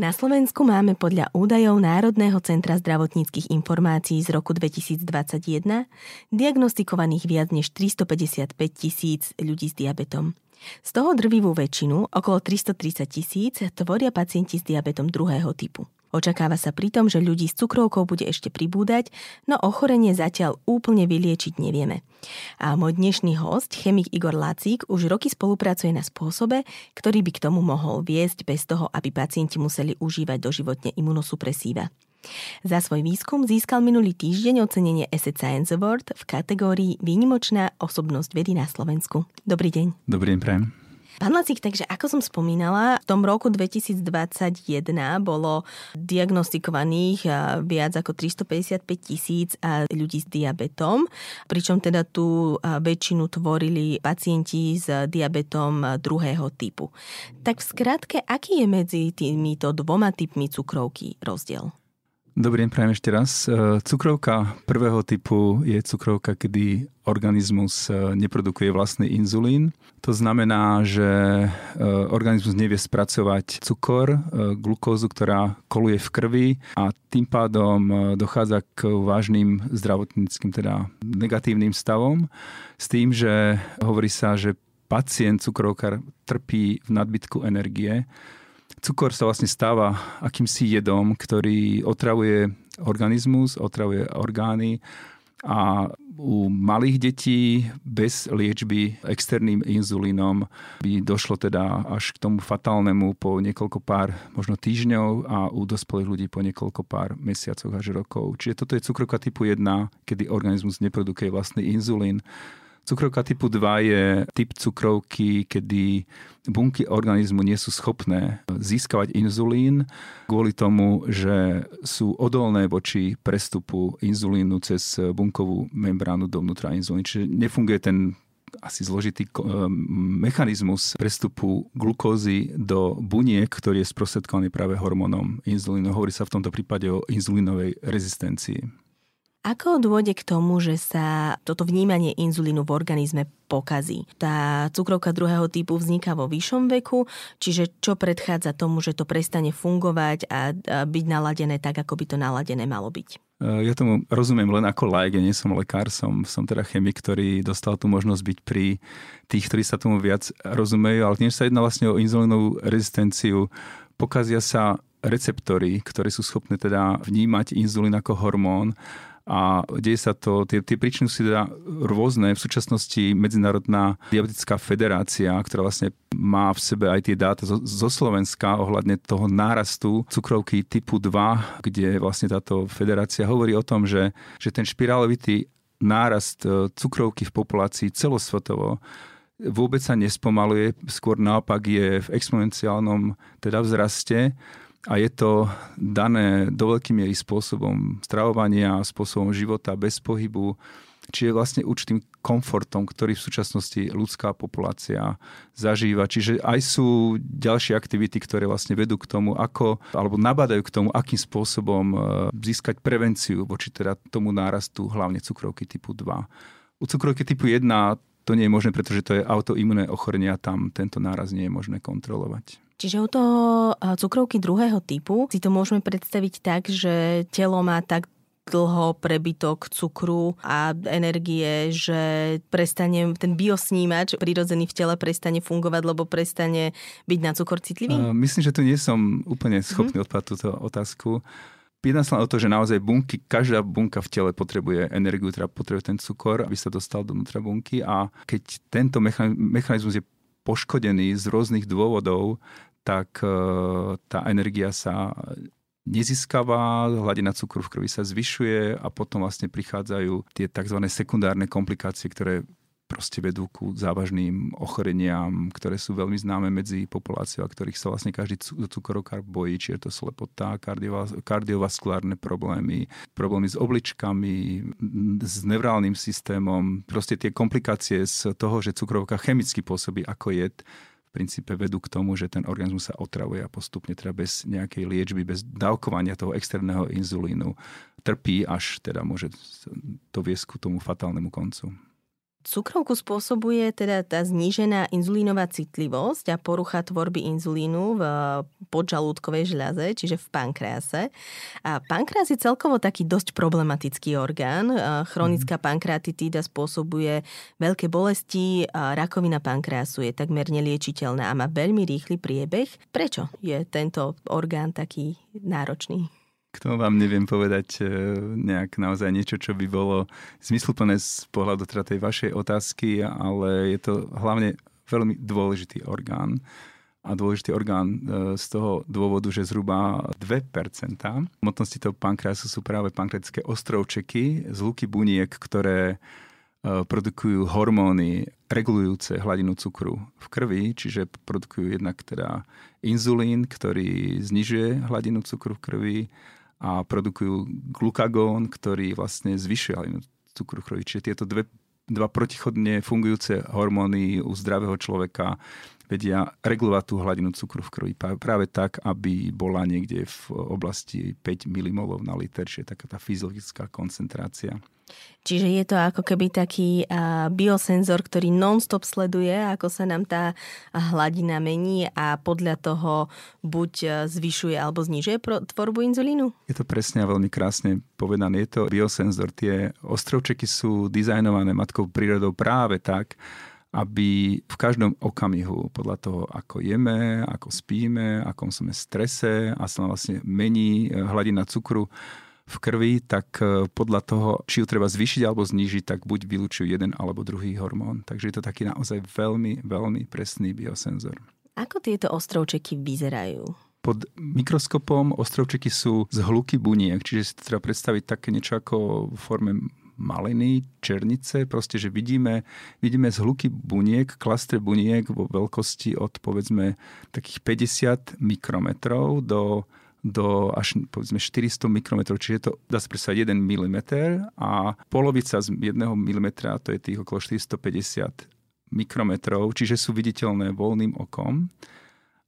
Na Slovensku máme podľa údajov Národného centra zdravotníckých informácií z roku 2021 diagnostikovaných viac než 355 tisíc ľudí s diabetom. Z toho drvivú väčšinu, okolo 330 tisíc, tvoria pacienti s diabetom druhého typu. Očakáva sa pritom, že ľudí s cukrovkou bude ešte pribúdať, no ochorenie zatiaľ úplne vyliečiť nevieme. A môj dnešný host, chemik Igor Lacík, už roky spolupracuje na spôsobe, ktorý by k tomu mohol viesť bez toho, aby pacienti museli užívať doživotne imunosupresíva. Za svoj výskum získal minulý týždeň ocenenie Asset Science Award v kategórii Výnimočná osobnosť vedy na Slovensku. Dobrý deň. Dobrý deň, prajem. Pán Lacík, takže ako som spomínala, v tom roku 2021 bolo diagnostikovaných viac ako 355 tisíc ľudí s diabetom, pričom teda tú väčšinu tvorili pacienti s diabetom druhého typu. Tak v skratke, aký je medzi týmito dvoma typmi cukrovky rozdiel? Dobrý deň, prajem ešte raz. E, cukrovka prvého typu je cukrovka, kedy organizmus e, neprodukuje vlastný inzulín. To znamená, že e, organizmus nevie spracovať cukor, glukózu, ktorá koluje v krvi a tým pádom dochádza k vážnym zdravotníckým, teda negatívnym stavom. S tým, že hovorí sa, že pacient cukrovkár trpí v nadbytku energie, Cukor sa vlastne stáva akýmsi jedom, ktorý otravuje organizmus, otravuje orgány a u malých detí bez liečby externým inzulínom by došlo teda až k tomu fatálnemu po niekoľko pár možno týždňov a u dospelých ľudí po niekoľko pár mesiacov až rokov. Čiže toto je cukrovka typu 1, kedy organizmus neprodukuje vlastný inzulín. Cukrovka typu 2 je typ cukrovky, kedy bunky organizmu nie sú schopné získavať inzulín kvôli tomu, že sú odolné voči prestupu inzulínu cez bunkovú membránu dovnútra inzulínu. Čiže nefunguje ten asi zložitý mechanizmus prestupu glukózy do buniek, ktorý je sprostredkovaný práve hormónom inzulínu. Hovorí sa v tomto prípade o inzulínovej rezistencii. Ako dôjde k tomu, že sa toto vnímanie inzulínu v organizme pokazí? Tá cukrovka druhého typu vzniká vo vyššom veku, čiže čo predchádza tomu, že to prestane fungovať a byť naladené tak, ako by to naladené malo byť? E, ja tomu rozumiem len ako like, ja nie som lekár, som, som teda chemik, ktorý dostal tú možnosť byť pri tých, ktorí sa tomu viac rozumejú, ale tiež sa jedná vlastne o inzulínovú rezistenciu. Pokazia sa receptory, ktoré sú schopné teda vnímať inzulín ako hormón a deje sa to, tie, tie príčiny sú teda rôzne. V súčasnosti Medzinárodná diabetická federácia, ktorá vlastne má v sebe aj tie dáta zo, zo Slovenska ohľadne toho nárastu cukrovky typu 2, kde vlastne táto federácia hovorí o tom, že, že ten špirálovitý nárast e, cukrovky v populácii celosvetovo vôbec sa nespomaluje, skôr naopak je v exponenciálnom teda vzraste a je to dané do veľkej miery spôsobom stravovania, spôsobom života bez pohybu, čiže vlastne určitým komfortom, ktorý v súčasnosti ľudská populácia zažíva. Čiže aj sú ďalšie aktivity, ktoré vlastne vedú k tomu, ako, alebo nabadajú k tomu, akým spôsobom e, získať prevenciu voči teda tomu nárastu hlavne cukrovky typu 2. U cukrovky typu 1 to nie je možné, pretože to je autoimunné ochorenie a tam tento náraz nie je možné kontrolovať. Čiže u toho cukrovky druhého typu si to môžeme predstaviť tak, že telo má tak dlho prebytok cukru a energie, že prestane ten biosnímač prirodzený v tele prestane fungovať, lebo prestane byť na cukor citlivý? Uh, myslím, že tu nie som úplne schopný mm. odpovedať túto otázku. Jedná sa o to, že naozaj bunky, každá bunka v tele potrebuje energiu, teda potrebuje ten cukor, aby sa dostal dovnútra bunky a keď tento mechanizmus je poškodený z rôznych dôvodov, tak e, tá energia sa nezískava, hladina cukru v krvi sa zvyšuje a potom vlastne prichádzajú tie tzv. sekundárne komplikácie, ktoré proste vedú ku závažným ochoreniam, ktoré sú veľmi známe medzi populáciou, a ktorých sa vlastne každý cukrovkár bojí, či je to slepota, kardiovaskulárne problémy, problémy s obličkami, s neurálnym systémom, proste tie komplikácie z toho, že cukrovka chemicky pôsobí ako jed, v princípe vedú k tomu, že ten organizmus sa otravuje a postupne teda bez nejakej liečby, bez dávkovania toho externého inzulínu trpí, až teda môže to viesť k tomu fatálnemu koncu. Cukrovku spôsobuje teda tá znížená inzulínová citlivosť a porucha tvorby inzulínu v podžalúdkovej žľaze, čiže v pankrease. A pankreas je celkovo taký dosť problematický orgán. Chronická mhm. pankreatitída spôsobuje veľké bolesti, a rakovina pankreasu je takmer neliečiteľná a má veľmi rýchly priebeh. Prečo je tento orgán taký náročný? K tomu vám neviem povedať e, nejak naozaj niečo, čo by bolo zmysluplné z pohľadu teda tej vašej otázky, ale je to hlavne veľmi dôležitý orgán. A dôležitý orgán e, z toho dôvodu, že zhruba 2% hmotnosti toho pankreasu sú práve pankretické ostrovčeky, zluky buniek, ktoré e, produkujú hormóny regulujúce hladinu cukru v krvi, čiže produkujú jednak teda inzulín, ktorý znižuje hladinu cukru v krvi a produkujú glukagón, ktorý vlastne zvyšuje hladinu cukru krvi. Čiže tieto dve, dva protichodne fungujúce hormóny u zdravého človeka vedia regulovať tú hladinu cukru v krvi práve tak, aby bola niekde v oblasti 5 mmol na liter, čiže taká tá fyziologická koncentrácia. Čiže je to ako keby taký biosenzor, ktorý non-stop sleduje, ako sa nám tá hladina mení a podľa toho buď zvyšuje alebo znižuje tvorbu inzulínu? Je to presne a veľmi krásne povedané. Je to biosenzor. Tie ostrovčeky sú dizajnované matkou prírodou práve tak, aby v každom okamihu, podľa toho, ako jeme, ako spíme, akom sme strese a sa vlastne mení hladina cukru, v krvi, tak e, podľa toho, či ju treba zvýšiť alebo znížiť, tak buď vylúčujú jeden alebo druhý hormón. Takže je to taký naozaj veľmi, veľmi presný biosenzor. Ako tieto ostrovčeky vyzerajú? Pod mikroskopom ostrovčeky sú z hluky buniek, čiže si to treba predstaviť také niečo ako v forme maliny, černice, proste, že vidíme, vidíme z hluky buniek, klastre buniek vo veľkosti od povedzme takých 50 mikrometrov do do až povedzme 400 mikrometrov, čiže to dá sa predstaviť 1 mm a polovica z 1 mm to je tých okolo 450 mikrometrov, čiže sú viditeľné voľným okom.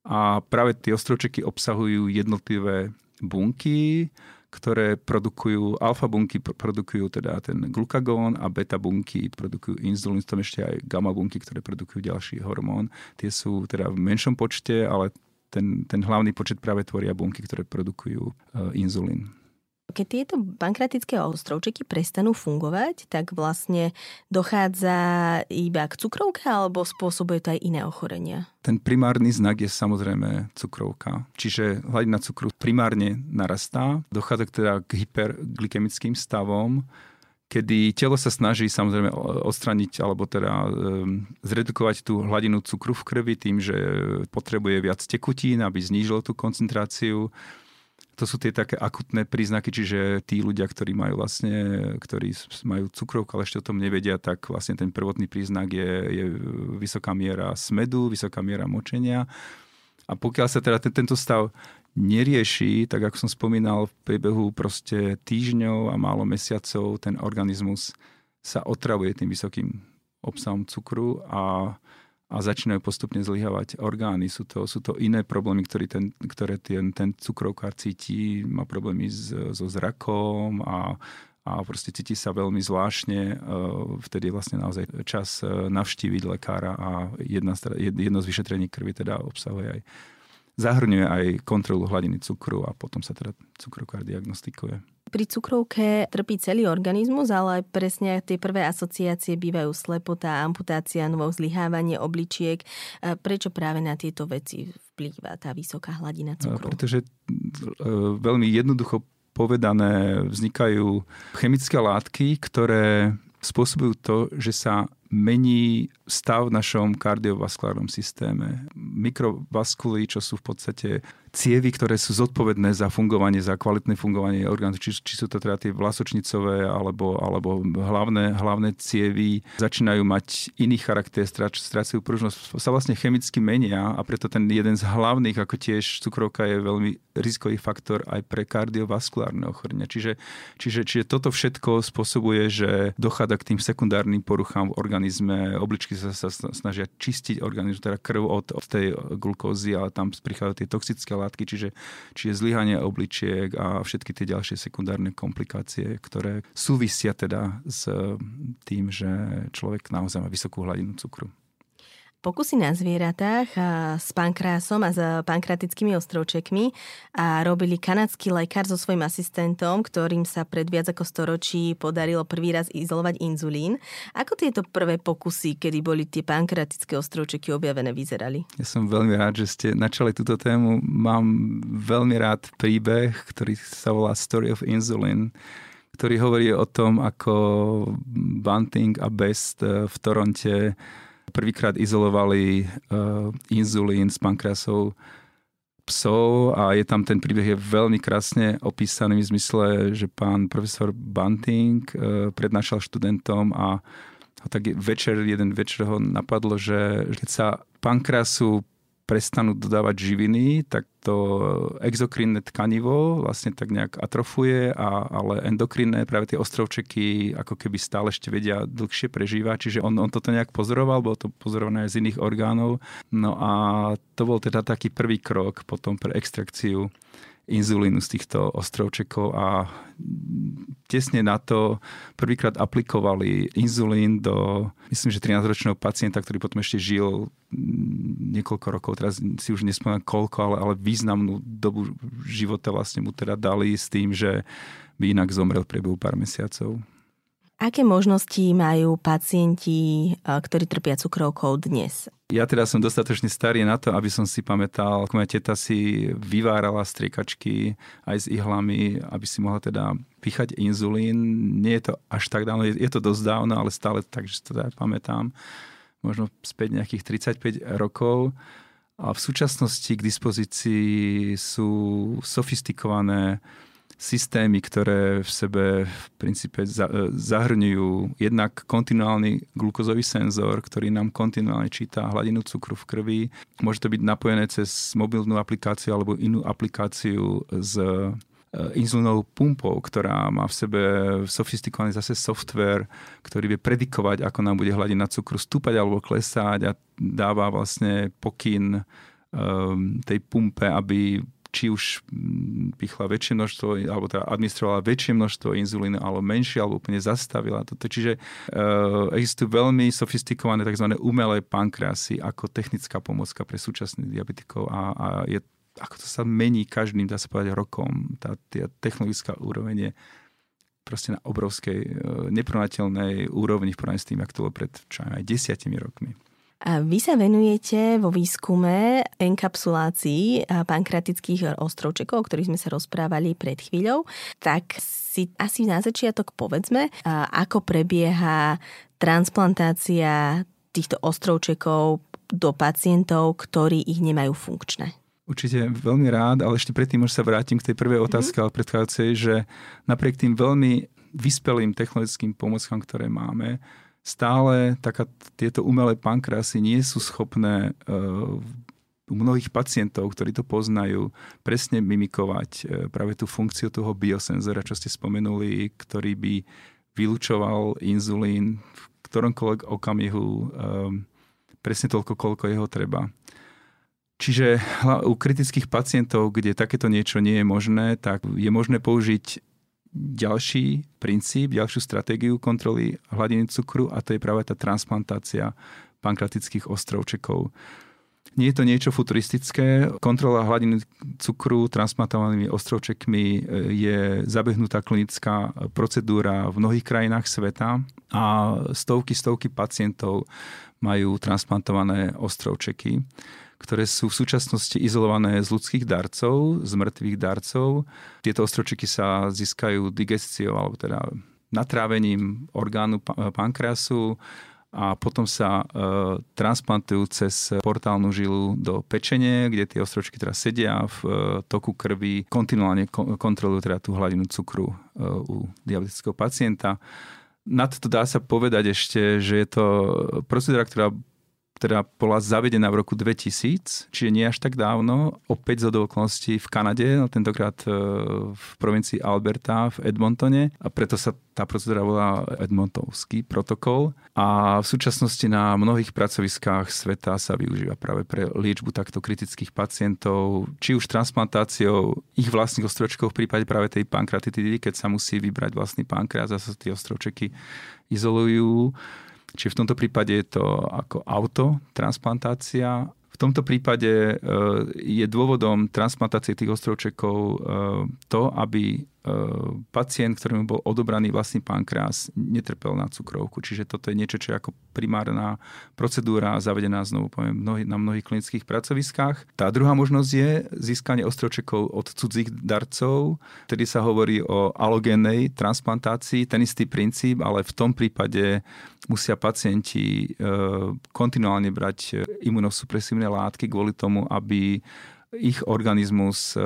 A práve tie ostrovčeky obsahujú jednotlivé bunky, ktoré produkujú, alfa bunky produkujú teda ten glukagón a beta bunky produkujú inzulín, tam ešte aj gamma bunky, ktoré produkujú ďalší hormón. Tie sú teda v menšom počte, ale ten, ten hlavný počet práve tvoria bunky, ktoré produkujú uh, inzulín. Keď tieto pankratické ostrovčeky prestanú fungovať, tak vlastne dochádza iba k cukrovke alebo spôsobuje to aj iné ochorenia? Ten primárny znak je samozrejme cukrovka. Čiže hladina cukru primárne narastá, dochádza teda k hyperglykemickým stavom, kedy telo sa snaží samozrejme odstraniť alebo teda zredukovať tú hladinu cukru v krvi tým, že potrebuje viac tekutín, aby znížilo tú koncentráciu. To sú tie také akutné príznaky, čiže tí ľudia, ktorí majú vlastne, ktorí majú cukrovku, ale ešte o tom nevedia, tak vlastne ten prvotný príznak je, je vysoká miera smedu, vysoká miera močenia. A pokiaľ sa teda ten, tento stav nerieši, tak ako som spomínal, v priebehu proste týždňov a málo mesiacov ten organizmus sa otravuje tým vysokým obsahom cukru a, a začínajú postupne zlyhávať orgány. Sú to, sú to iné problémy, ktoré ten, ktoré ten, ten cukrovkár cíti, má problémy s, so zrakom a, a proste cíti sa veľmi zvláštne. E, vtedy je vlastne naozaj čas e, navštíviť lekára a jedna, jedno z vyšetrení krvi teda obsahuje aj zahrňuje aj kontrolu hladiny cukru a potom sa teda cukrokár diagnostikuje. Pri cukrovke trpí celý organizmus, ale presne tie prvé asociácie bývajú slepota, amputácia, novo zlyhávanie obličiek. Prečo práve na tieto veci vplýva tá vysoká hladina cukru? Pretože e, veľmi jednoducho povedané vznikajú chemické látky, ktoré spôsobujú to, že sa mení stav v našom kardiovaskulárnom systéme. Mikrovaskuly, čo sú v podstate cievy, ktoré sú zodpovedné za fungovanie, za kvalitné fungovanie orgánu, či, či sú to teda tie vlasočnicové alebo, alebo hlavné, hlavné cievy, začínajú mať iný charakter, strácajú pružnosť, sa vlastne chemicky menia a preto ten jeden z hlavných, ako tiež cukrovka je veľmi rizikový faktor aj pre kardiovaskulárne ochorenia. Čiže, čiže, čiže toto všetko spôsobuje, že dochádza k tým sekundárnym poruchám v organizme. Obličky sa, sa snažia čistiť organizmus, teda krv od, od tej glukózy, ale tam prichádzajú tie toxické látky, čiže, čiže zlyhanie obličiek a všetky tie ďalšie sekundárne komplikácie, ktoré súvisia teda s tým, že človek naozaj má vysokú hladinu cukru. Pokusy na zvieratách s pankrásom a s pankratickými ostrovčekmi a robili kanadský lekár so svojím asistentom, ktorým sa pred viac ako storočí podarilo prvý raz izolovať inzulín. Ako tieto prvé pokusy, kedy boli tie pankratické ostrovčeky objavené, vyzerali? Ja som veľmi rád, že ste načali túto tému. Mám veľmi rád príbeh, ktorý sa volá Story of Insulin ktorý hovorí o tom, ako Bunting a Best v Toronte prvýkrát izolovali uh, inzulín z pankrasov psov a je tam ten príbeh je veľmi krásne opísaný v zmysle, že pán profesor Bunting uh, prednášal študentom a, a tak večer, jeden večer ho napadlo, že keď sa pankrasu prestanú dodávať živiny, tak to exokrinné tkanivo vlastne tak nejak atrofuje, a, ale endokrinné, práve tie ostrovčeky ako keby stále ešte vedia dlhšie prežívať. Čiže on, on toto nejak pozoroval, bolo to pozorované aj z iných orgánov. No a to bol teda taký prvý krok potom pre extrakciu inzulínu z týchto ostrovčekov a tesne na to prvýkrát aplikovali inzulín do, myslím, že 13-ročného pacienta, ktorý potom ešte žil mm, niekoľko rokov, teraz si už nespomínam koľko, ale, ale významnú dobu života vlastne mu teda dali s tým, že by inak zomrel v priebehu pár mesiacov. Aké možnosti majú pacienti, ktorí trpia cukrovkou dnes? Ja teda som dostatočne starý na to, aby som si pamätal, ako moja teta si vyvárala striekačky aj s ihlami, aby si mohla teda píchať inzulín. Nie je to až tak dávno, je to dosť dávno, ale stále tak, že to teda pamätám. Možno späť nejakých 35 rokov. A v súčasnosti k dispozícii sú sofistikované systémy, ktoré v sebe v princípe zahrňujú jednak kontinuálny glukózový senzor, ktorý nám kontinuálne číta hladinu cukru v krvi. Môže to byť napojené cez mobilnú aplikáciu alebo inú aplikáciu s e, inzulinovou pumpou, ktorá má v sebe sofistikovaný zase software, ktorý vie predikovať, ako nám bude hladina cukru stúpať alebo klesať a dáva vlastne pokyn um, tej pumpe, aby či už mm, pichla väčšie množstvo, alebo teda administrovala väčšie množstvo inzulínu, alebo menšie, alebo úplne zastavila toto. Čiže uh, existujú veľmi sofistikované tzv. umelé pankreasy ako technická pomocka pre súčasných diabetikov a, a je, ako to sa mení každým, dá sa povedať, rokom. Tá, tá technologická úroveň je proste na obrovskej, uh, nepronateľnej úrovni v porovnaní s tým, ako to bolo pred čo aj desiatimi rokmi. A vy sa venujete vo výskume enkapsulácii pankratických ostrovčekov, o ktorých sme sa rozprávali pred chvíľou. Tak si asi na začiatok povedzme, ako prebieha transplantácia týchto ostrovčekov do pacientov, ktorí ich nemajú funkčné. Určite veľmi rád, ale ešte predtým už sa vrátim k tej prvej mhm. otázke, mm-hmm. ale predchádzajúcej, že napriek tým veľmi vyspelým technologickým pomockám, ktoré máme, stále taká, tieto umelé pankrasy nie sú schopné uh, u mnohých pacientov, ktorí to poznajú, presne mimikovať uh, práve tú funkciu toho biosenzora, čo ste spomenuli, ktorý by vylúčoval inzulín v ktoromkoľvek okamihu um, presne toľko, koľko jeho treba. Čiže u kritických pacientov, kde takéto niečo nie je možné, tak je možné použiť ďalší princíp, ďalšiu stratégiu kontroly hladiny cukru a to je práve tá transplantácia pankratických ostrovčekov. Nie je to niečo futuristické. Kontrola hladiny cukru transplantovanými ostrovčekmi e, je zabehnutá klinická procedúra v mnohých krajinách sveta a stovky, stovky pacientov majú transplantované ostrovčeky ktoré sú v súčasnosti izolované z ľudských darcov, z mŕtvych darcov. Tieto ostročiky sa získajú digestiou alebo teda natrávením orgánu pankreasu a potom sa e, transplantujú cez portálnu žilu do pečenie, kde tie ostročky teraz sedia v e, toku krvi, kontinuálne ko- kontrolujú teda tú hladinu cukru e, u diabetického pacienta. Na to dá sa povedať ešte, že je to procedúra, ktorá teda bola zavedená v roku 2000, čiže nie až tak dávno, opäť z okolností v Kanade, no tentokrát e, v provincii Alberta v Edmontone. A preto sa tá procedúra volá Edmontovský protokol. A v súčasnosti na mnohých pracoviskách sveta sa využíva práve pre liečbu takto kritických pacientov, či už transplantáciou ich vlastných ostročkov v prípade práve tej pankratitidy, keď sa musí vybrať vlastný pankreas a sa tie ostročeky izolujú Čiže v tomto prípade je to ako autotransplantácia. V tomto prípade e, je dôvodom transplantácie tých ostrovčekov e, to, aby pacient, ktorému bol odobraný vlastný pankreas, netrpel na cukrovku. Čiže toto je niečo, čo je ako primárna procedúra zavedená znovu poviem, na mnohých klinických pracoviskách. Tá druhá možnosť je získanie ostrovčekov od cudzích darcov, tedy sa hovorí o alogénnej transplantácii, ten istý princíp, ale v tom prípade musia pacienti e, kontinuálne brať imunosupresívne látky kvôli tomu, aby ich organizmus e,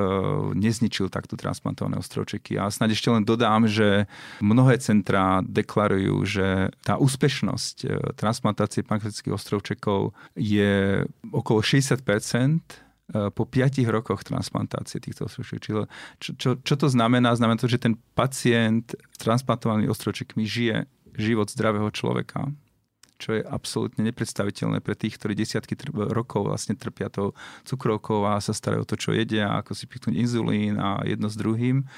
nezničil takto transplantované ostrovčeky. A snad ešte len dodám, že mnohé centrá deklarujú, že tá úspešnosť e, transplantácie pankreatických ostrovčekov je okolo 60 e, po 5 rokoch transplantácie týchto ostrovčekov. Čiže čo, čo, čo to znamená? Znamená to, že ten pacient s transplantovanými ostrovčekmi žije život zdravého človeka čo je absolútne nepredstaviteľné pre tých, ktorí desiatky rokov vlastne trpia tou cukrovkou a sa starajú o to, čo jedia, ako si pichnúť inzulín a jedno s druhým.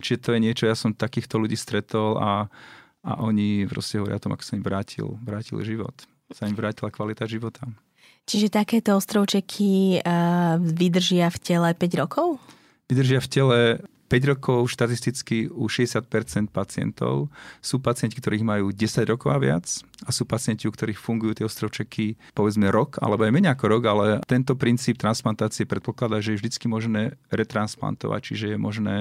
Čiže to je niečo, ja som takýchto ľudí stretol a, a oni proste hovoria o tom, ako sa im vrátil, vrátil život. Sa im vrátila kvalita života. Čiže takéto ostrovčeky uh, vydržia v tele 5 rokov? Vydržia v tele 5 rokov štatisticky u 60% pacientov sú pacienti, ktorých majú 10 rokov a viac a sú pacienti, u ktorých fungujú tie ostrovčeky povedzme rok alebo aj menej ako rok, ale tento princíp transplantácie predpokladá, že je vždy možné retransplantovať, čiže je možné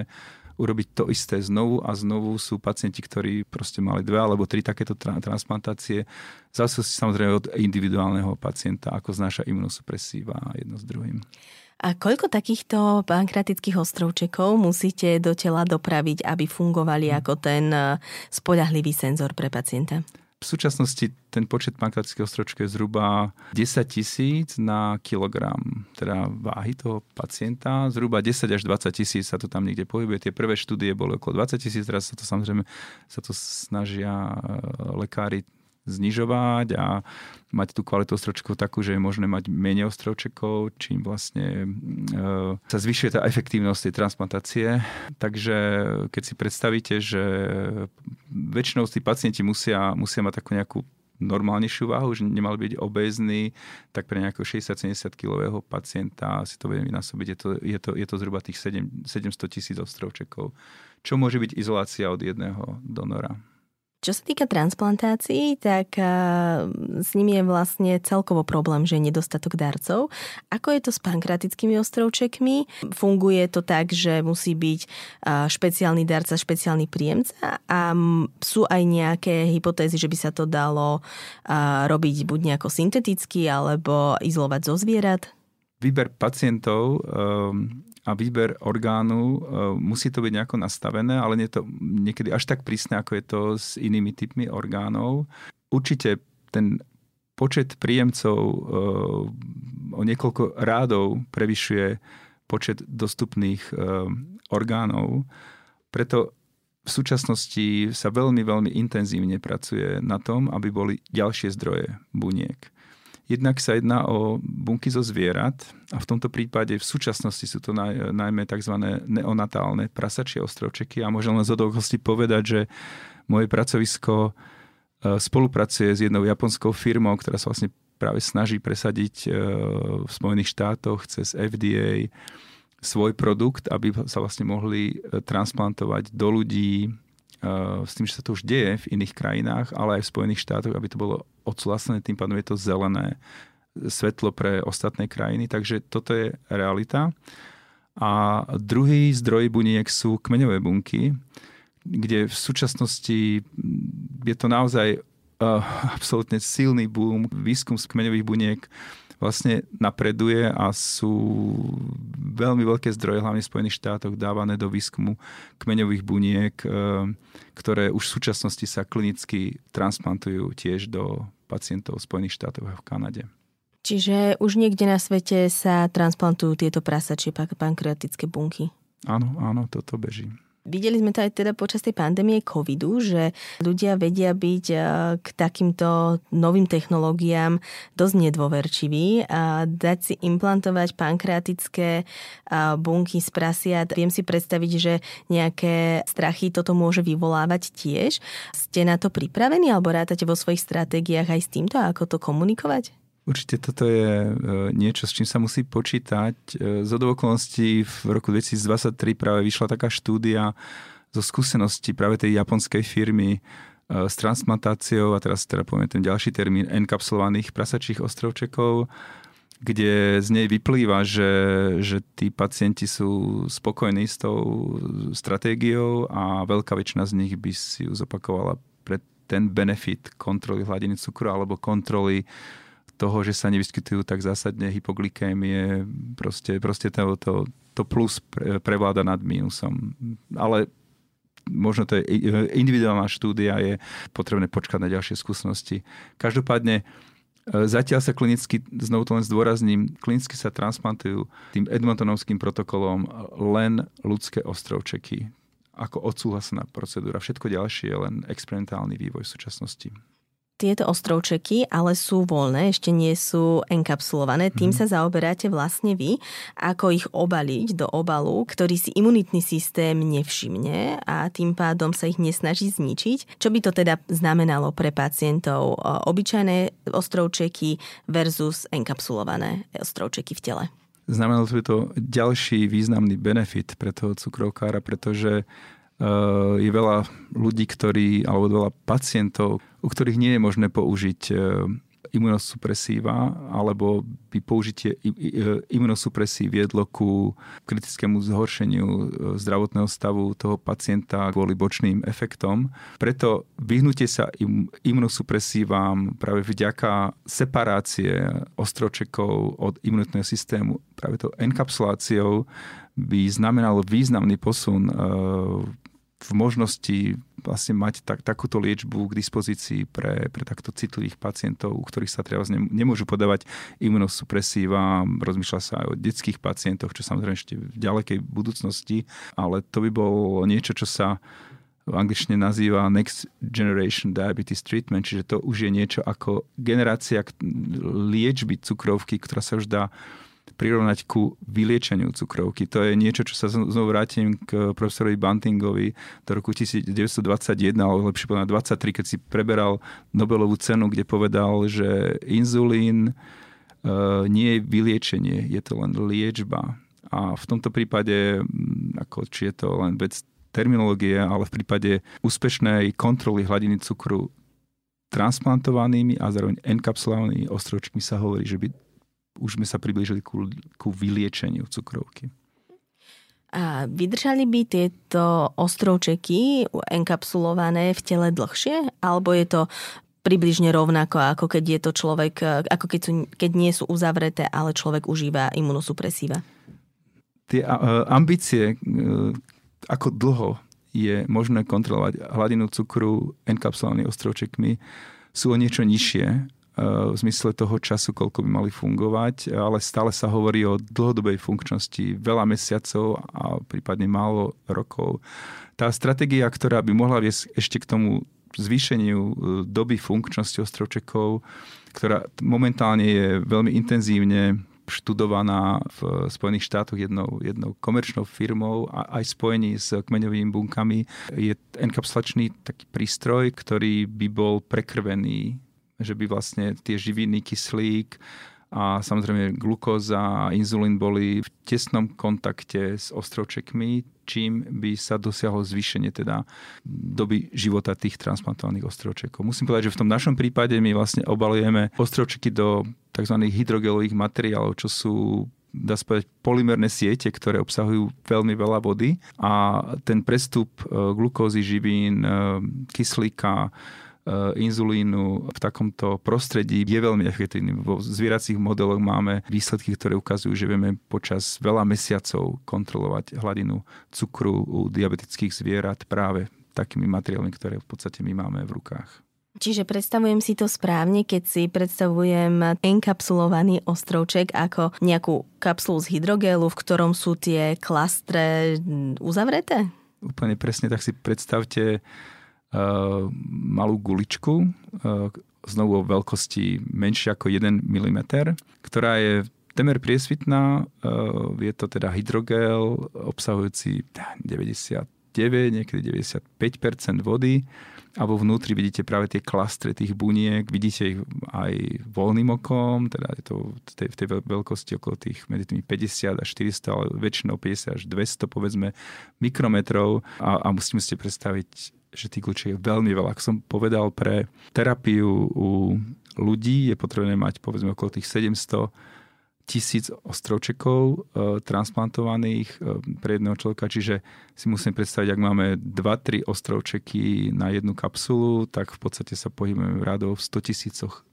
urobiť to isté znovu a znovu sú pacienti, ktorí proste mali dve alebo tri takéto tra- transplantácie. Zase samozrejme od individuálneho pacienta, ako znáša imunosupresíva jedno s druhým. A koľko takýchto pankratických ostrovčekov musíte do tela dopraviť, aby fungovali ako ten eh, spoľahlivý senzor pre pacienta? V súčasnosti ten počet pankratických ostrovčekov je zhruba 10 tisíc na kilogram teda váhy toho pacienta. Zhruba 10 až 20 tisíc sa to tam niekde pohybuje. Tie prvé štúdie boli okolo 20 tisíc, teraz sa to samozrejme sa to snažia eh, lekári znižovať a mať tú kvalitu ostrovčekov takú, že je možné mať menej ostrovčekov, čím vlastne e, sa zvyšuje tá efektívnosť tej transplantácie. Takže keď si predstavíte, že väčšinou tí pacienti musia, musia mať takú nejakú normálnejšiu váhu, že nemal byť obézny, tak pre nejakého 60-70 kilového pacienta si to budeme vynásobiť, je to, je to, je to zhruba tých 7, 700 tisíc ostrovčekov. Čo môže byť izolácia od jedného donora? Čo sa týka transplantácií, tak s nimi je vlastne celkovo problém, že je nedostatok darcov. Ako je to s pankratickými ostrovčekmi? Funguje to tak, že musí byť špeciálny darca, špeciálny príjemca a sú aj nejaké hypotézy, že by sa to dalo robiť buď nejako synteticky alebo izolovať zo zvierat? Výber pacientov um a výber orgánu, e, musí to byť nejako nastavené, ale nie je to niekedy až tak prísne, ako je to s inými typmi orgánov. Určite ten počet príjemcov e, o niekoľko rádov prevyšuje počet dostupných e, orgánov. Preto v súčasnosti sa veľmi, veľmi intenzívne pracuje na tom, aby boli ďalšie zdroje buniek. Jednak sa jedná o bunky zo zvierat a v tomto prípade v súčasnosti sú to naj, najmä tzv. neonatálne prasačie ostrovčeky a môžem len z povedať, že moje pracovisko e, spolupracuje s jednou japonskou firmou, ktorá sa vlastne práve snaží presadiť e, v Spojených štátoch cez FDA svoj produkt, aby sa vlastne mohli e, transplantovať do ľudí s tým, že sa to už deje v iných krajinách, ale aj v Spojených štátoch, aby to bolo odsúhlasené, tým pádom je to zelené svetlo pre ostatné krajiny, takže toto je realita. A druhý zdroj buniek sú kmeňové bunky, kde v súčasnosti je to naozaj uh, absolútne silný boom. Výskum z kmeňových buniek vlastne napreduje a sú veľmi veľké zdroje, hlavne v Spojených štátoch, dávané do výskumu kmeňových buniek, e, ktoré už v súčasnosti sa klinicky transplantujú tiež do pacientov v Spojených štátoch a v Kanade. Čiže už niekde na svete sa transplantujú tieto prasačie pankreatické bunky? Áno, áno, toto beží. Videli sme to aj teda počas tej pandémie covidu, že ľudia vedia byť eh, k takýmto novým technológiám dosť nedôverčiví a dať si implantovať pankreatické eh, bunky z prasiat. Viem si predstaviť, že nejaké strachy toto môže vyvolávať tiež. Ste na to pripravení alebo rátate vo svojich stratégiách aj s týmto, ako to komunikovať? Určite toto je e, niečo, s čím sa musí počítať. E, z okolností v roku 2023 práve vyšla taká štúdia zo skúseností práve tej japonskej firmy e, s transplantáciou, a teraz teda poviem ten ďalší termín, enkapsulovaných prasačích ostrovčekov, kde z nej vyplýva, že, že tí pacienti sú spokojní s tou stratégiou a veľká väčšina z nich by si ju zopakovala pre ten benefit kontroly hladiny cukru alebo kontroly toho, že sa nevyskytujú tak zásadne hypoglykémie, proste, proste to, to, to plus prevláda nad mínusom. Ale možno to je individuálna štúdia, je potrebné počkať na ďalšie skúsenosti. Každopádne e, Zatiaľ sa klinicky, znovu to len zdôrazním, klinicky sa transplantujú tým Edmontonovským protokolom len ľudské ostrovčeky ako odsúhlasená procedúra. Všetko ďalšie je len experimentálny vývoj v súčasnosti tieto ostrovčeky ale sú voľné, ešte nie sú enkapsulované. Tým mm. sa zaoberáte vlastne vy, ako ich obaliť do obalu, ktorý si imunitný systém nevšimne a tým pádom sa ich nesnaží zničiť. Čo by to teda znamenalo pre pacientov? Obyčajné ostrovčeky versus enkapsulované ostrovčeky v tele. Znamenalo to, to ďalší významný benefit pre toho cukrovkára, pretože je veľa ľudí, ktorí, alebo veľa pacientov, u ktorých nie je možné použiť eh, imunosupresíva, alebo by použitie imunosupresí viedlo ku kritickému zhoršeniu eh, zdravotného stavu toho pacienta kvôli bočným efektom. Preto vyhnutie sa imunosupresívam práve vďaka separácie ostročekov od imunitného systému, práve to enkapsuláciou by znamenalo významný posun v možnosti vlastne mať tak, takúto liečbu k dispozícii pre, pre takto citlivých pacientov, u ktorých sa treba nemôžu podávať imunosupresíva. Rozmýšľa sa aj o detských pacientoch, čo samozrejme ešte v ďalekej budúcnosti, ale to by bolo niečo, čo sa v angličtine nazýva Next Generation Diabetes Treatment, čiže to už je niečo ako generácia liečby cukrovky, ktorá sa už dá prirovnať ku vyliečeniu cukrovky. To je niečo, čo sa znovu vrátim k profesorovi Bantingovi do roku 1921, alebo lepšie povedať 23, keď si preberal Nobelovú cenu, kde povedal, že inzulín uh, nie je vyliečenie, je to len liečba. A v tomto prípade, ako či je to len vec terminológie, ale v prípade úspešnej kontroly hladiny cukru transplantovanými a zároveň enkapsulovanými ostrovčkami sa hovorí, že by už sme sa priblížili ku, ku vyliečeniu cukrovky. A vydržali by tieto ostrovčeky enkapsulované v tele dlhšie? Alebo je to približne rovnako, ako keď je to človek, ako keď, sú, keď nie sú uzavreté, ale človek užíva imunosupresíva? Tie ambície, e, ako dlho je možné kontrolovať hladinu cukru enkapsulovanými ostrovčekmi, sú o niečo nižšie v zmysle toho času, koľko by mali fungovať, ale stále sa hovorí o dlhodobej funkčnosti veľa mesiacov a prípadne málo rokov. Tá stratégia, ktorá by mohla viesť ešte k tomu zvýšeniu e, doby funkčnosti ostrovčekov, ktorá momentálne je veľmi intenzívne študovaná v Spojených štátoch jednou, jednou komerčnou firmou a aj spojení s kmeňovými bunkami, je enkapsulačný taký prístroj, ktorý by bol prekrvený že by vlastne tie živiny, kyslík a samozrejme glukóza a inzulín boli v tesnom kontakte s ostrovčekmi, čím by sa dosiahlo zvýšenie teda doby života tých transplantovaných ostrovčekov. Musím povedať, že v tom našom prípade my vlastne obalujeme ostrovčeky do tzv. hydrogelových materiálov, čo sú dá sa povedať, polymerné siete, ktoré obsahujú veľmi veľa vody a ten prestup e, glukózy, živín, e, kyslíka, inzulínu v takomto prostredí je veľmi efektívny. Vo zvieracích modeloch máme výsledky, ktoré ukazujú, že vieme počas veľa mesiacov kontrolovať hladinu cukru u diabetických zvierat práve takými materiálmi, ktoré v podstate my máme v rukách. Čiže predstavujem si to správne, keď si predstavujem enkapsulovaný ostrovček ako nejakú kapsulu z hydrogélu, v ktorom sú tie klastre uzavreté? Úplne presne, tak si predstavte malú guličku, uh, znovu o veľkosti menšie ako 1 mm, ktorá je temer priesvitná, uh, je to teda hydrogel obsahujúci 99, niekedy 95% vody a vo vnútri vidíte práve tie klastre tých buniek, vidíte ich aj voľným okom, teda je to v tej, v tej veľkosti okolo tých medzi tými 50 až 400, ale väčšinou 50 až 200 povedzme mikrometrov a, a musíme si predstaviť, že tých kľúčiek je veľmi veľa. Ako som povedal, pre terapiu u ľudí je potrebné mať povedzme okolo tých 700 tisíc ostrovčekov e, transplantovaných e, pre jedného človeka, čiže si musím predstaviť, ak máme 2-3 ostrovčeky na jednu kapsulu, tak v podstate sa pohybujeme rádov v 100 tisícoch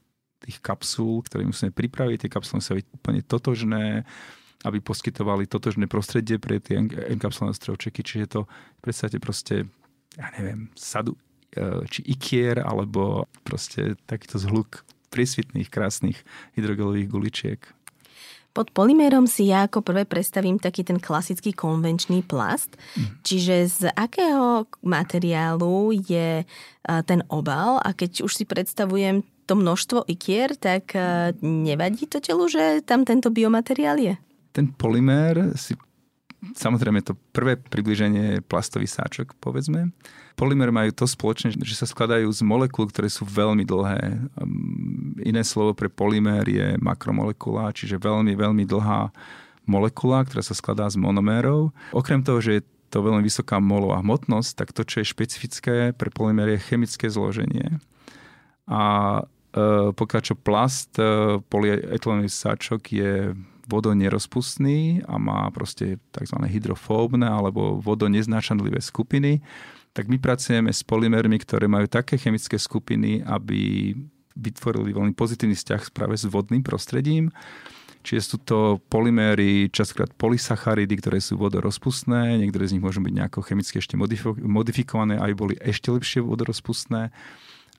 tých kapsul, ktoré musíme pripraviť. Tie kapsuly musia byť úplne totožné, aby poskytovali totožné prostredie pre tie enkapsulované ostrovčeky, čiže to predstavte proste, ja neviem, sadu e, či ikier, alebo proste takýto zhluk prísvitných, krásnych hydrogelových guličiek. Pod polymérom si ja ako prvé predstavím taký ten klasický konvenčný plast. Mm. Čiže z akého materiálu je ten obal a keď už si predstavujem to množstvo ikier, tak nevadí to telu, že tam tento biomateriál je? Ten polymér si samozrejme to prvé približenie plastový sáčok, povedzme. Polymer majú to spoločné, že sa skladajú z molekúl, ktoré sú veľmi dlhé. Um, iné slovo pre polymer je makromolekula, čiže veľmi, veľmi dlhá molekula, ktorá sa skladá z monomérov. Okrem toho, že je to veľmi vysoká molová hmotnosť, tak to, čo je špecifické pre polymer, je chemické zloženie. A e, pokiaľ čo plast, e, polyetylenový sáčok je vodonerozpustný a má proste tzv. hydrofóbne alebo vodoneznášanlivé skupiny, tak my pracujeme s polymermi, ktoré majú také chemické skupiny, aby vytvorili veľmi pozitívny vzťah práve s vodným prostredím. Čiže sú to polyméry, častokrát polysacharidy, ktoré sú vodorozpustné, niektoré z nich môžu byť nejako chemicky ešte modifikované, aby boli ešte lepšie vodorozpustné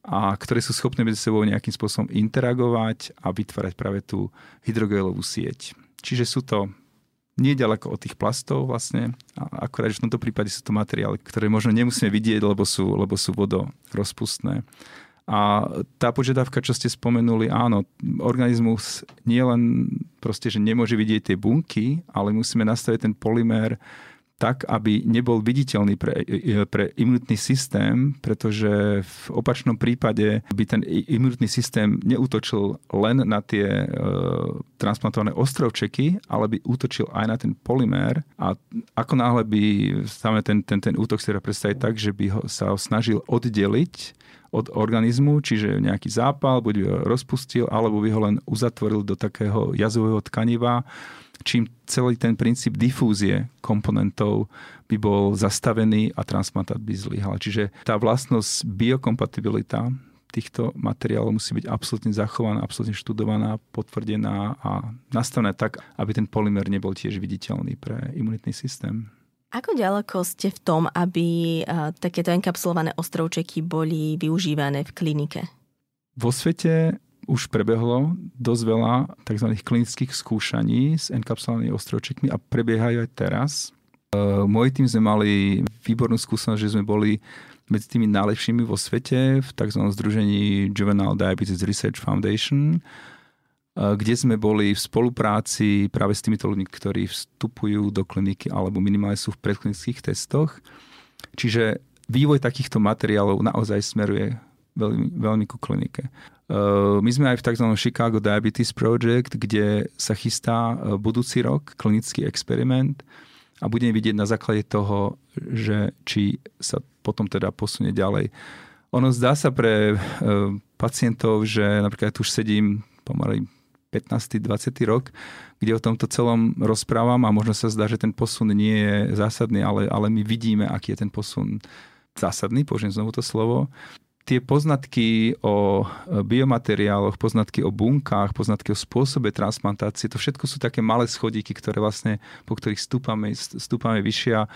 a ktoré sú schopné medzi sebou nejakým spôsobom interagovať a vytvárať práve tú hydrogelovú sieť. Čiže sú to nie ďaleko od tých plastov vlastne, akorát, že v tomto prípade sú to materiály, ktoré možno nemusíme vidieť, lebo sú, lebo sú vodorozpustné. A tá požiadavka, čo ste spomenuli, áno, organizmus nie len proste, že nemôže vidieť tie bunky, ale musíme nastaviť ten polymér tak, aby nebol viditeľný pre, pre imunitný systém, pretože v opačnom prípade by ten imunitný systém neútočil len na tie e, transplantované ostrovčeky, ale by útočil aj na ten polymér. A ako náhle by same ten, ten, ten útok si predstaviť tak, že by ho, sa ho snažil oddeliť od organizmu, čiže nejaký zápal, buď by ho rozpustil, alebo by ho len uzatvoril do takého jazového tkaniva, čím celý ten princíp difúzie komponentov by bol zastavený a transplantát by zlyhal. Čiže tá vlastnosť biokompatibilita týchto materiálov musí byť absolútne zachovaná, absolútne študovaná, potvrdená a nastavená tak, aby ten polymer nebol tiež viditeľný pre imunitný systém. Ako ďaleko ste v tom, aby takéto enkapsulované ostrovčeky boli využívané v klinike? Vo svete už prebehlo dosť veľa tzv. klinických skúšaní s enkapsulovanými ostrovčekmi a prebiehajú aj teraz. E, môj tým sme mali výbornú skúsenosť, že sme boli medzi tými najlepšími vo svete v tzv. združení Juvenile Diabetes Research Foundation, e, kde sme boli v spolupráci práve s týmito ľuďmi, ktorí vstupujú do kliniky alebo minimálne sú v predklinických testoch. Čiže vývoj takýchto materiálov naozaj smeruje veľmi, veľmi ku klinike. Uh, my sme aj v tzv. Chicago Diabetes Project, kde sa chystá uh, budúci rok klinický experiment a budeme vidieť na základe toho, že či sa potom teda posunie ďalej. Ono zdá sa pre uh, pacientov, že napríklad tu už sedím pomaly 15. 20. rok, kde o tomto celom rozprávam a možno sa zdá, že ten posun nie je zásadný, ale, ale my vidíme, aký je ten posun zásadný, použijem znovu to slovo tie poznatky o biomateriáloch, poznatky o bunkách, poznatky o spôsobe transplantácie, to všetko sú také malé schodíky, ktoré vlastne, po ktorých stúpame, stúpame vyššie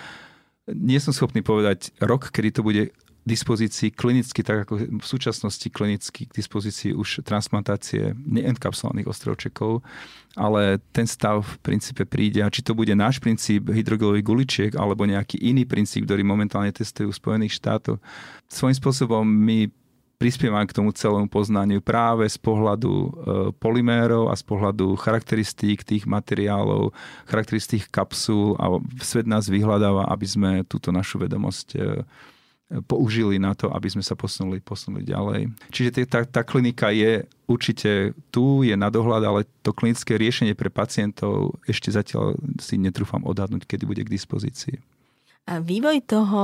nie som schopný povedať rok, kedy to bude dispozícii klinicky, tak ako v súčasnosti klinicky k dispozícii už transplantácie neenkapsulovaných ostrovčekov, ale ten stav v princípe príde a či to bude náš princíp hydrogelových guličiek alebo nejaký iný princíp, ktorý momentálne testujú v Spojených štátoch. Svojím spôsobom my prispievam k tomu celému poznaniu práve z pohľadu e, polymérov a z pohľadu charakteristík tých materiálov, charakteristík kapsul a svet nás vyhľadáva, aby sme túto našu vedomosť e, použili na to, aby sme sa posunuli, posunuli ďalej. Čiže tá, tá klinika je určite tu, je na dohľad, ale to klinické riešenie pre pacientov ešte zatiaľ si netrúfam odhadnúť, kedy bude k dispozícii. A vývoj toho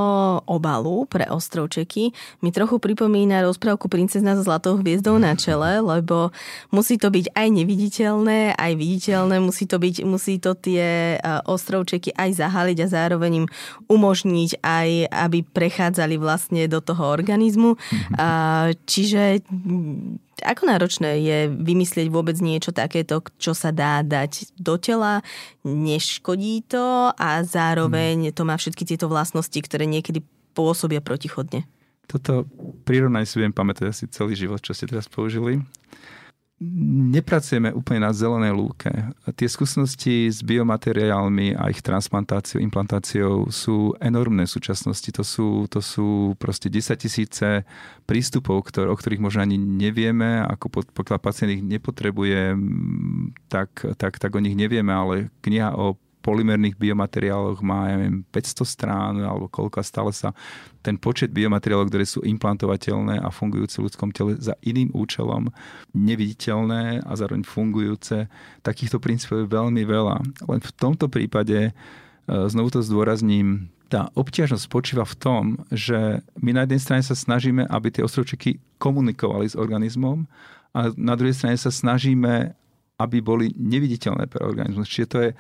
obalu pre ostrovčeky mi trochu pripomína rozprávku Princezna so zlatou hviezdou na čele, lebo musí to byť aj neviditeľné, aj viditeľné, musí to, byť, musí to tie ostrovčeky aj zahaliť a zároveň im umožniť aj, aby prechádzali vlastne do toho organizmu. Čiže ako náročné je vymyslieť vôbec niečo takéto, čo sa dá dať do tela, neškodí to a zároveň to má všetky tieto vlastnosti, ktoré niekedy pôsobia protichodne? Toto prirovnanie si viem pamätať asi celý život, čo ste teraz použili nepracujeme úplne na zelenej lúke. Tie skúsenosti s biomateriálmi a ich transplantáciou, implantáciou sú enormné v súčasnosti. To sú, to sú proste 10 tisíce prístupov, ktor- o ktorých možno ani nevieme, ako pokiaľ pacient ich nepotrebuje, tak, tak, tak o nich nevieme, ale kniha o polymerných biomateriáloch má, ja neviem, 500 strán alebo koľko stále sa ten počet biomateriálov, ktoré sú implantovateľné a fungujúce v ľudskom tele za iným účelom, neviditeľné a zároveň fungujúce, takýchto princípov je veľmi veľa. Len v tomto prípade, e, znovu to zdôrazním, tá obťažnosť spočíva v tom, že my na jednej strane sa snažíme, aby tie ostrovčeky komunikovali s organizmom a na druhej strane sa snažíme, aby boli neviditeľné pre organizmus. Čiže to je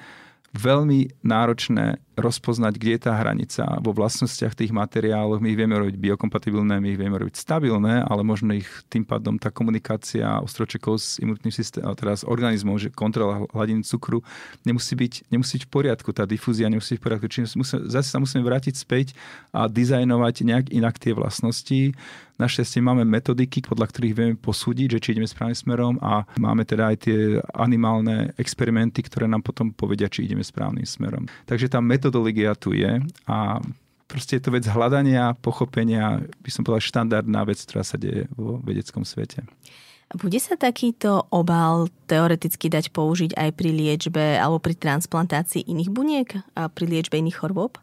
veľmi náročné rozpoznať, kde je tá hranica vo vlastnostiach tých materiálov. My ich vieme robiť biokompatibilné, my ich vieme robiť stabilné, ale možno ich tým pádom tá komunikácia ostročekov s imunitným systémom, teda s organizmom, že kontrola hladiny cukru nemusí byť, nemusí byť v poriadku, tá difúzia nemusí byť v poriadku. Čiže musíme, zase sa musíme vrátiť späť a dizajnovať nejak inak tie vlastnosti. Našťastie máme metodiky, podľa ktorých vieme posúdiť, že či ideme správnym smerom a máme teda aj tie animálne experimenty, ktoré nám potom povedia, či ideme správnym smerom. Takže tá metodológia tu je a proste je to vec hľadania, pochopenia, by som povedal štandardná vec, ktorá sa deje vo vedeckom svete. Bude sa takýto obal teoreticky dať použiť aj pri liečbe alebo pri transplantácii iných buniek a pri liečbe iných chorôb?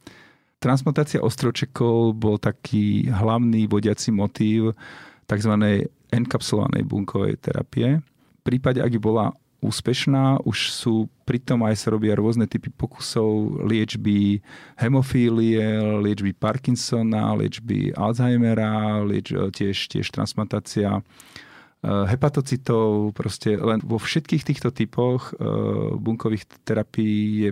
Transplantácia ostročekov bol taký hlavný vodiaci motív tzv. enkapsulovanej bunkovej terapie. V prípade, ak by bola úspešná, už sú pritom aj sa robia rôzne typy pokusov liečby hemofílie, liečby Parkinsona, liečby Alzheimera, lieč, tiež, tiež transplantácia eh, hepatocitov, proste len vo všetkých týchto typoch eh, bunkových terapií je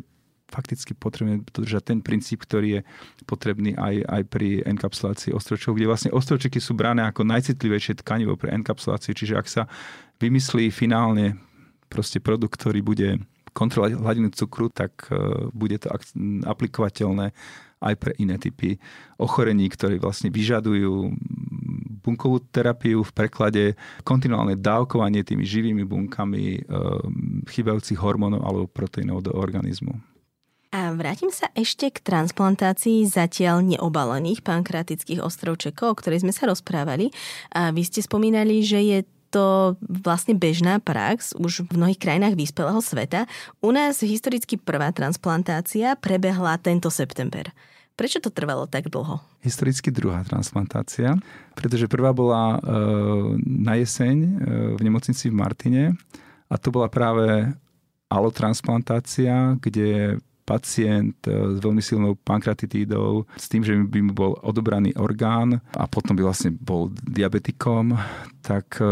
fakticky potrebujeme dodržať ten princíp, ktorý je potrebný aj, aj pri enkapsulácii ostročov, kde vlastne ostročeky sú brané ako najcitlivejšie tkanivo pre enkapsuláciu. Čiže ak sa vymyslí finálne proste produkt, ktorý bude kontrolovať hladinu cukru, tak e, bude to aplikovateľné aj pre iné typy ochorení, ktoré vlastne vyžadujú bunkovú terapiu v preklade kontinuálne dávkovanie tými živými bunkami e, chybajúcich hormónov alebo proteínov do organizmu. A vrátim sa ešte k transplantácii zatiaľ neobalených pankratických ostrovčekov, o ktorej sme sa rozprávali. A vy ste spomínali, že je to vlastne bežná prax už v mnohých krajinách vyspelého sveta. U nás historicky prvá transplantácia prebehla tento september. Prečo to trvalo tak dlho? Historicky druhá transplantácia, pretože prvá bola e, na jeseň e, v nemocnici v Martine a to bola práve alotransplantácia, kde pacient e, s veľmi silnou pankratitídou, s tým, že by mu bol odobraný orgán a potom by vlastne bol diabetikom, tak e,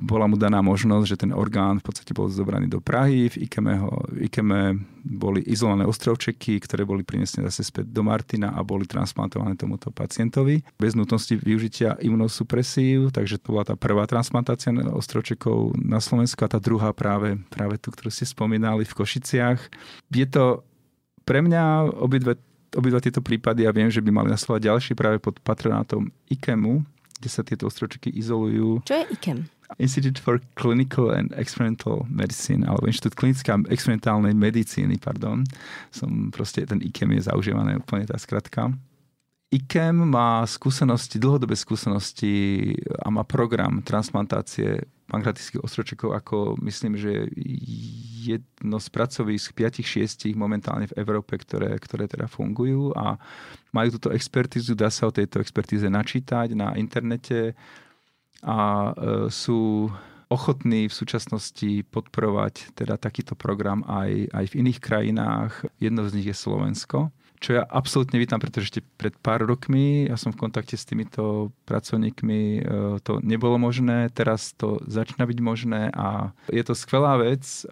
bola mu daná možnosť, že ten orgán v podstate bol zobraný do Prahy, v Ikeme, ho, Ikeme boli izolované ostrovčeky, ktoré boli prinesené zase späť do Martina a boli transplantované tomuto pacientovi. Bez nutnosti využitia imunosupresív, takže to bola tá prvá transplantácia ostrovčekov na Slovensku a tá druhá práve, práve tu, ktorú ste spomínali v Košiciach. Je to pre mňa obidve, obidva tieto prípady, ja viem, že by mali nasledovať ďalší práve pod patronátom IKEMu, kde sa tieto ostrovčeky izolujú. Čo je IKEM? Institute for Clinical and Experimental Medicine, alebo Inštitút klinická experimentálnej medicíny, pardon. Som proste, ten IKEM je zaužívané úplne tá skratka. IKEM má skúsenosti, dlhodobé skúsenosti a má program transplantácie pankratických ostročekov ako myslím, že jedno z pracovísk 5-6 momentálne v Európe, ktoré, ktoré teda fungujú a majú túto expertizu, dá sa o tejto expertíze načítať na internete a e, sú ochotní v súčasnosti podporovať teda takýto program aj, aj v iných krajinách. Jedno z nich je Slovensko čo ja absolútne vítam, pretože ešte pred pár rokmi ja som v kontakte s týmito pracovníkmi, e, to nebolo možné, teraz to začína byť možné a je to skvelá vec. E,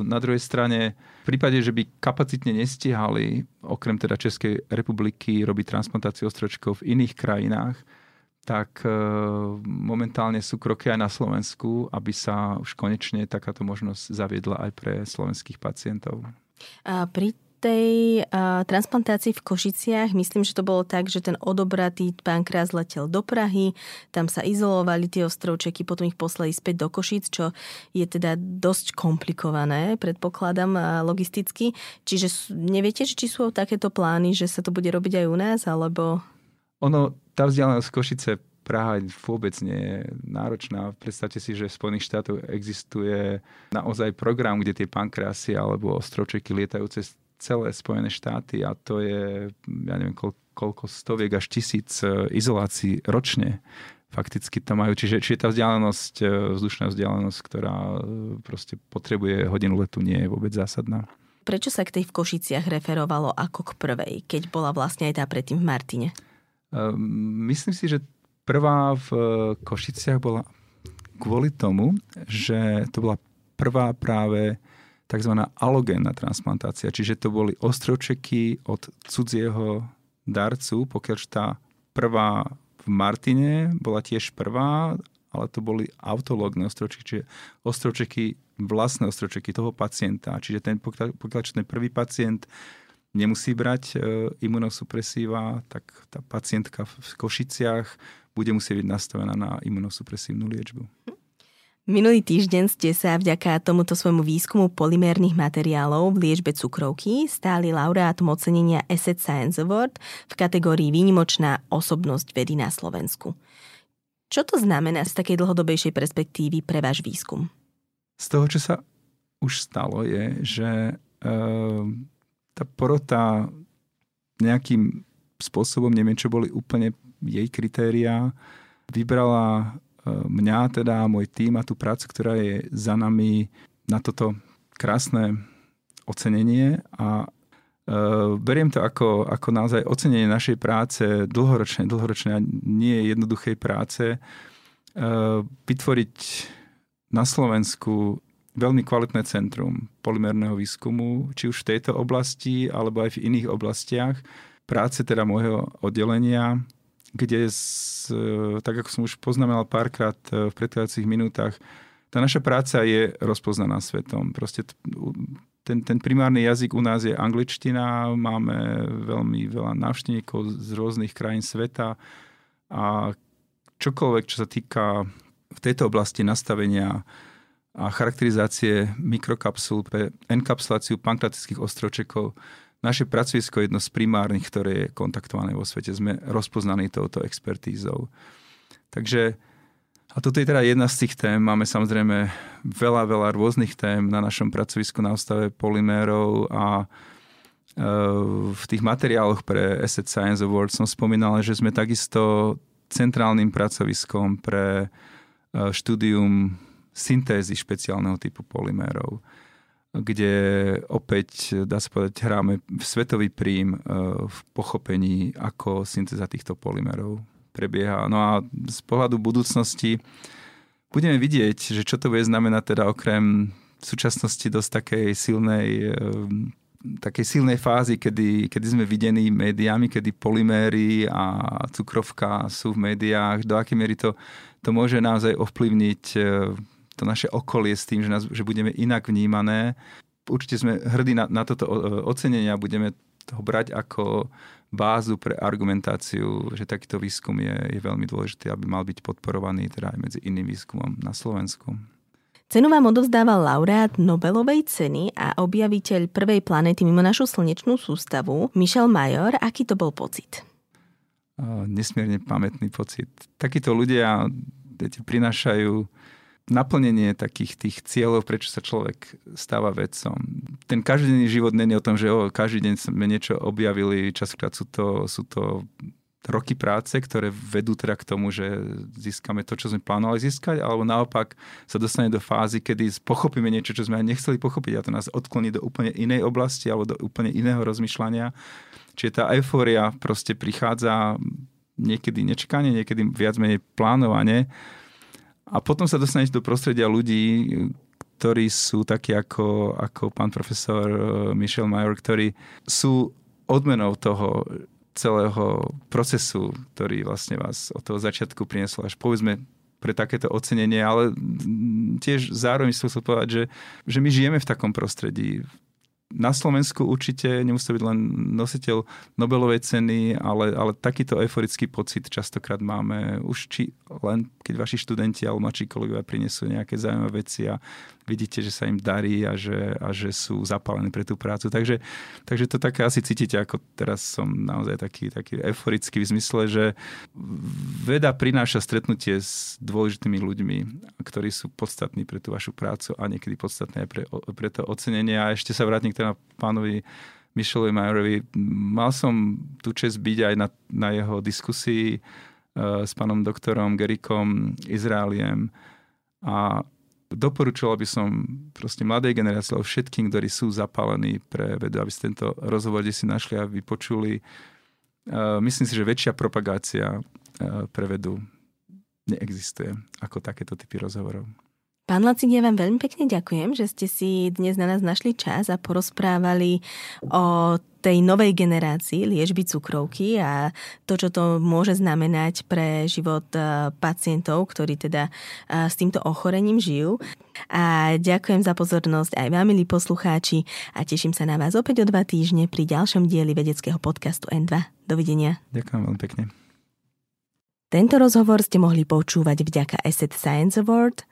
na druhej strane, v prípade, že by kapacitne nestihali, okrem teda Českej republiky, robiť transplantáciu ostročkov v iných krajinách, tak e, momentálne sú kroky aj na Slovensku, aby sa už konečne takáto možnosť zaviedla aj pre slovenských pacientov. A pri tej uh, transplantácii v Košiciach, myslím, že to bolo tak, že ten odobratý pankreas letel do Prahy, tam sa izolovali tie ostrovčeky, potom ich poslali späť do Košic, čo je teda dosť komplikované, predpokladám, logisticky. Čiže neviete, či sú takéto plány, že sa to bude robiť aj u nás, alebo... Ono, tá vzdialenosť Košice Praha vôbec nie je náročná. Predstavte si, že v Spojených štátoch existuje naozaj program, kde tie pankreasy alebo ostrovčeky lietajú cez celé Spojené štáty a to je, ja neviem, koľko, koľko stoviek až tisíc e, izolácií ročne fakticky to majú. Čiže, čiže tá vzdialenosť, e, vzdušná vzdialenosť, ktorá e, proste potrebuje hodinu letu, nie je vôbec zásadná. Prečo sa k tej v Košiciach referovalo ako k prvej, keď bola vlastne aj tá predtým v Martine? Myslím si, že prvá v Košiciach bola kvôli tomu, že to bola prvá práve tzv. alogénna transplantácia, čiže to boli ostrovčeky od cudzieho darcu, pokiaľ tá prvá v Martine bola tiež prvá, ale to boli autológne ostrovčeky, čiže ostrovčeky, vlastné ostrovčeky toho pacienta. Čiže ten, pokiaľ, pokiaľ ten prvý pacient nemusí brať e, imunosupresíva, tak tá pacientka v Košiciach bude musieť byť nastavená na imunosupresívnu liečbu. Minulý týždeň ste sa vďaka tomuto svojmu výskumu polymérnych materiálov v liečbe cukrovky stáli laureátom ocenenia Asset Science Award v kategórii Výnimočná osobnosť vedy na Slovensku. Čo to znamená z takej dlhodobejšej perspektívy pre váš výskum? Z toho, čo sa už stalo, je, že e, tá porota nejakým spôsobom, neviem, čo boli úplne jej kritériá, vybrala mňa teda, môj tým a tú prácu, ktorá je za nami na toto krásne ocenenie a Uh, beriem to ako, ako naozaj ocenenie našej práce, dlhoročnej, dlhoročnej a nie jednoduchej práce, uh, vytvoriť na Slovensku veľmi kvalitné centrum polymerného výskumu, či už v tejto oblasti, alebo aj v iných oblastiach. Práce teda môjho oddelenia, kde, z, tak ako som už poznamenal párkrát e, v predchádzajúcich minútach, tá naša práca je rozpoznaná svetom. Proste ten, ten primárny jazyk u nás je angličtina, máme veľmi veľa návštevníkov z rôznych krajín sveta a čokoľvek, čo sa týka v tejto oblasti nastavenia a charakterizácie mikrokapsul pre enkapsuláciu pankratických ostročekov naše pracovisko je jedno z primárnych, ktoré je kontaktované vo svete. Sme rozpoznaní touto expertízou. Takže a toto je teda jedna z tých tém. Máme samozrejme veľa, veľa rôznych tém na našom pracovisku na ostave polymérov a e, v tých materiáloch pre Asset Science Award som spomínal, že sme takisto centrálnym pracoviskom pre e, štúdium syntézy špeciálneho typu polymérov kde opäť, dá sa povedať, hráme svetový prím e, v pochopení, ako syntéza týchto polymerov prebieha. No a z pohľadu budúcnosti budeme vidieť, že čo to bude znamenať teda okrem v súčasnosti dosť takej silnej e, takej silnej fázy, kedy, kedy sme videní médiami, kedy poliméry a cukrovka sú v médiách, do akej miery to, to môže naozaj ovplyvniť e, to naše okolie s tým, že, nás, že budeme inak vnímané. Určite sme hrdí na, na toto ocenenie a budeme toho brať ako bázu pre argumentáciu, že takýto výskum je, je veľmi dôležitý, aby mal byť podporovaný teda aj medzi iným výskumom na Slovensku. Cenu vám odovzdával laureát Nobelovej ceny a objaviteľ prvej planéty mimo našu slnečnú sústavu, Michel Major. Aký to bol pocit? Nesmierne pamätný pocit. Takíto ľudia viete, prinášajú naplnenie takých tých cieľov, prečo sa človek stáva vedcom. Ten každodenný život není o tom, že o, každý deň sme niečo objavili, častokrát sú to, sú to roky práce, ktoré vedú teda k tomu, že získame to, čo sme plánovali získať, alebo naopak sa dostane do fázy, kedy pochopíme niečo, čo sme aj nechceli pochopiť a to nás odkloní do úplne inej oblasti alebo do úplne iného rozmýšľania. Čiže tá eufória proste prichádza niekedy nečakane, niekedy viac menej plánovane a potom sa dostanete do prostredia ľudí, ktorí sú takí ako, ako pán profesor eh, Michel Major, ktorí sú odmenou toho celého procesu, ktorý vlastne vás od toho začiatku priniesol až povedzme pre takéto ocenenie, ale tiež zároveň som chcel povedať, že, že my žijeme v takom prostredí, na Slovensku určite nemusí byť len nositeľ Nobelovej ceny, ale, ale takýto euforický pocit častokrát máme. Už či len keď vaši študenti alebo mladší kolegovia prinesú nejaké zaujímavé veci a vidíte, že sa im darí a že, a že sú zapálení pre tú prácu. Takže, takže to také asi cítite, ako teraz som naozaj taký, taký euforický v zmysle, že veda prináša stretnutie s dôležitými ľuďmi, ktorí sú podstatní pre tú vašu prácu a niekedy podstatné aj pre, pre to ocenenie. A ešte sa vrátim k teda pánovi Michelovi Majerovi. Mal som tú čest byť aj na, na jeho diskusii uh, s pánom doktorom Gerikom Izraeliem a doporučoval by som proste mladej generácii, alebo všetkým, ktorí sú zapálení pre vedu, aby si tento rozhovor si našli a vypočuli. Myslím si, že väčšia propagácia uh, pre vedu neexistuje ako takéto typy rozhovorov. Pán Lacik, ja vám veľmi pekne ďakujem, že ste si dnes na nás našli čas a porozprávali o tej novej generácii liežby cukrovky a to, čo to môže znamenať pre život e, pacientov, ktorí teda e, s týmto ochorením žijú. A ďakujem za pozornosť aj vám, milí poslucháči, a teším sa na vás opäť o dva týždne pri ďalšom dieli vedeckého podcastu N2. Dovidenia. Ďakujem veľmi pekne. Tento rozhovor ste mohli počúvať vďaka Asset Science Award –